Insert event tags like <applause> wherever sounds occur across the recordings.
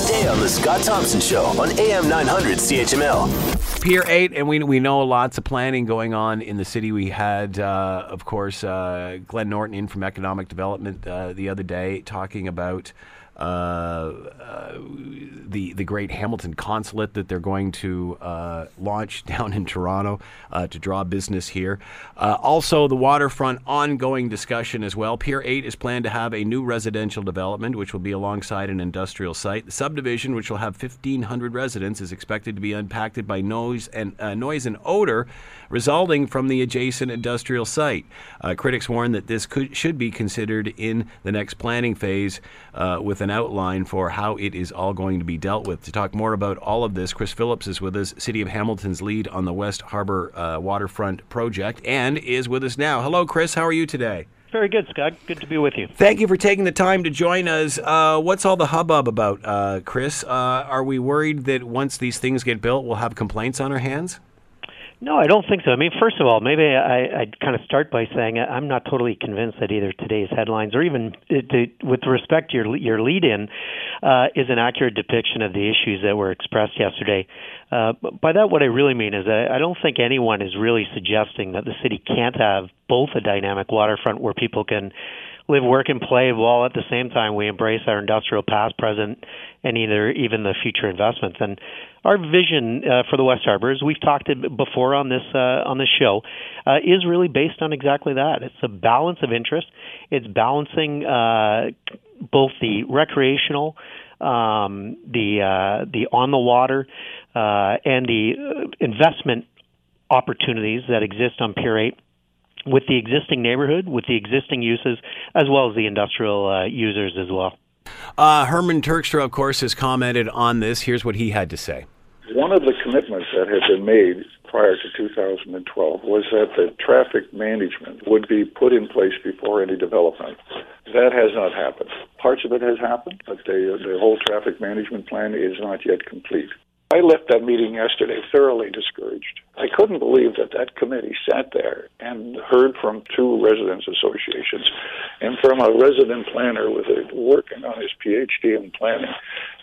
today on The Scott Thompson Show on AM 900 CHML. Pier 8, and we, we know lots of planning going on in the city. We had, uh, of course, uh, Glenn Norton in from Economic Development uh, the other day talking about the the great Hamilton consulate that they're going to uh, launch <laughs> down in Toronto uh, to draw business here. Uh, also, the waterfront ongoing discussion as well. Pier 8 is planned to have a new residential development, which will be alongside an industrial site. The subdivision, which will have 1,500 residents, is expected to be impacted by noise and uh, noise and odor resulting from the adjacent industrial site. critics warn that this could should be considered in the next planning phase with an outline for how it is all going to be dealt with. To talk more about all of this, Chris Phillips is with us, City of Hamilton's lead on the West Harbour uh, Waterfront project, and is with us now. Hello, Chris. How are you today? Very good, Scott. Good to be with you. Thank you for taking the time to join us. Uh, what's all the hubbub about, uh, Chris? Uh, are we worried that once these things get built, we'll have complaints on our hands? No, I don't think so. I mean, first of all, maybe I, I'd kind of start by saying I'm not totally convinced that either today's headlines or even to, with respect to your your lead-in uh, is an accurate depiction of the issues that were expressed yesterday. Uh, by that, what I really mean is I, I don't think anyone is really suggesting that the city can't have both a dynamic waterfront where people can live, work, and play while at the same time we embrace our industrial past, present, and either even the future investments. And our vision uh, for the West Harbour, as we've talked before on this uh, on this show, uh, is really based on exactly that. It's a balance of interest. It's balancing uh, both the recreational, um, the uh, the on the water, uh, and the investment opportunities that exist on Pier 8 with the existing neighborhood, with the existing uses, as well as the industrial uh, users as well. Uh, Herman Turkstra, of course, has commented on this. Here's what he had to say. One of the commitments that had been made prior to 2012 was that the traffic management would be put in place before any development. That has not happened. Parts of it has happened, but the, the whole traffic management plan is not yet complete. I left that meeting yesterday thoroughly discouraged. I couldn't believe that that committee sat there and heard from two residents associations and from a resident planner with a, working on his PhD in planning,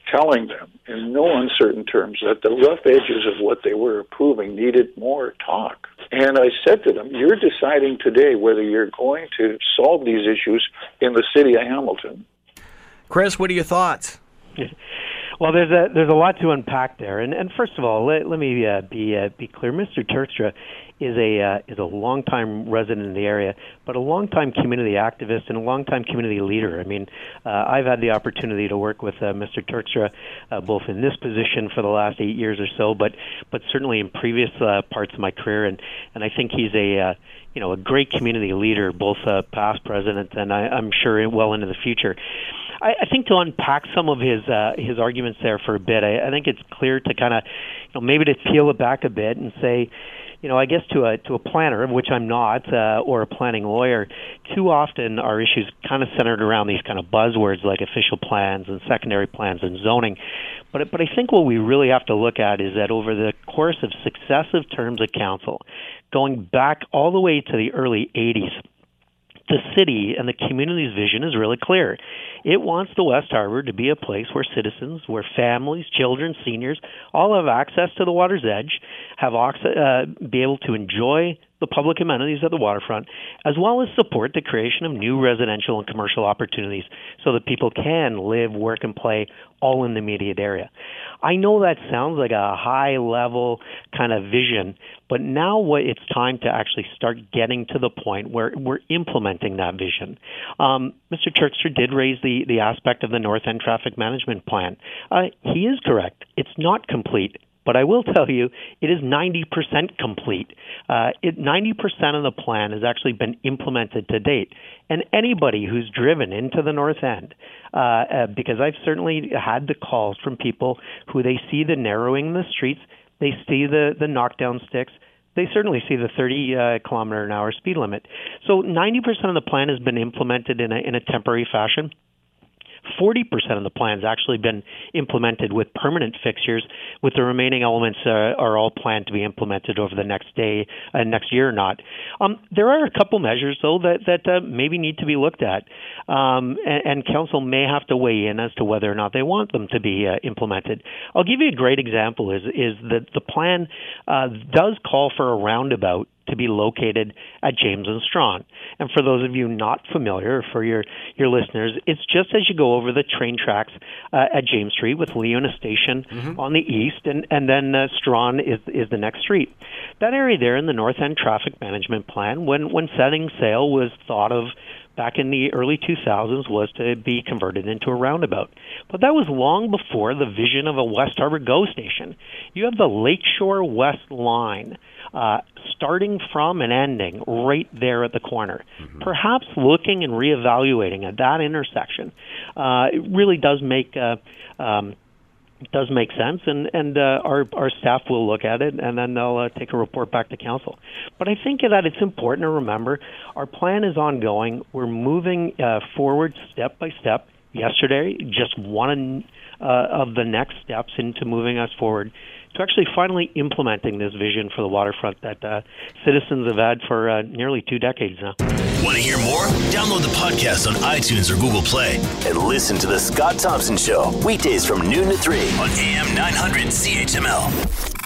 telling them in no uncertain terms that the rough edges of what they were approving needed more talk. And I said to them, You're deciding today whether you're going to solve these issues in the city of Hamilton. Chris, what are your thoughts? <laughs> Well, there's a there's a lot to unpack there, and and first of all, let, let me uh, be uh, be clear. Mr. Turkstra is a uh, is a longtime resident in the area, but a longtime community activist and a longtime community leader. I mean, uh, I've had the opportunity to work with uh, Mr. Turkstra uh, both in this position for the last eight years or so, but but certainly in previous uh, parts of my career, and and I think he's a uh, you know a great community leader, both uh, past, present, and I, I'm sure well into the future. I, I think to unpack some of his uh, his arguments there for a bit, I, I think it's clear to kind of, you know, maybe to peel it back a bit and say, you know, I guess to a to a planner, which I'm not, uh, or a planning lawyer, too often our issues kind of centered around these kind of buzzwords like official plans and secondary plans and zoning. But but I think what we really have to look at is that over the course of successive terms of council, going back all the way to the early 80s, the city and the community's vision is really clear. It wants the West Harbour to be a place where citizens, where families, children, seniors all have access to the water's edge, have uh, be able to enjoy the public amenities at the waterfront, as well as support the creation of new residential and commercial opportunities so that people can live, work, and play all in the immediate area. I know that sounds like a high level kind of vision, but now what it's time to actually start getting to the point where we're implementing that vision. Um, Mr. Turkstra did raise the, the aspect of the North End Traffic Management Plan. Uh, he is correct. It's not complete. But I will <laughs> tell you, it is 90% complete. Uh, it, 90% of the plan has actually been implemented to date. And anybody who's driven into the North End, uh, uh, because I've certainly had the calls from people who they see the narrowing the streets, they see the, the knockdown sticks, they certainly see the 30 uh, kilometer an hour speed limit. So 90% of the plan has been implemented in a, in a temporary fashion 40% of the plan's actually been implemented with permanent fixtures, with the remaining elements uh, are all planned to be implemented over the next day, uh, next year or not. Um, there are a couple measures, though, that, that uh, maybe need to be looked at, um, and, and, council may have to weigh in as to whether or not they want them to be uh, implemented. I'll give you a great example: is is that the plan uh, does call for a roundabout to be located at James and Strachan. And for those of you not familiar, for your, your listeners, it's just as you go over the train tracks uh, at James Street with LIUNA Station mm-hmm. on the east, and, and then uh, Strachan is, is the next street. That area there in the North End Traffic Management Plan, when, when setting sail, was thought of back in the early 2000s was to be converted into a roundabout. But that was long before the vision of a West Harbour GO station. You have the Lakeshore West line uh, starting from and ending right there at the corner. Mm-hmm. Perhaps looking and reevaluating at that intersection uh, it really does make. Uh, um, does make sense, and and uh, our our staff will look at it, and then they'll uh, take a report back to council. But I think that it's important to remember our plan is ongoing. We're moving uh, forward step by step. Yesterday, just one uh, of the next steps into moving us forward to actually finally implementing this vision for the waterfront that uh, citizens have had for uh, nearly two decades now. Want to hear more? Download the podcast on iTunes or Google Play and listen to The Scott Thompson Show weekdays from noon to 3 on AM 900 CHML.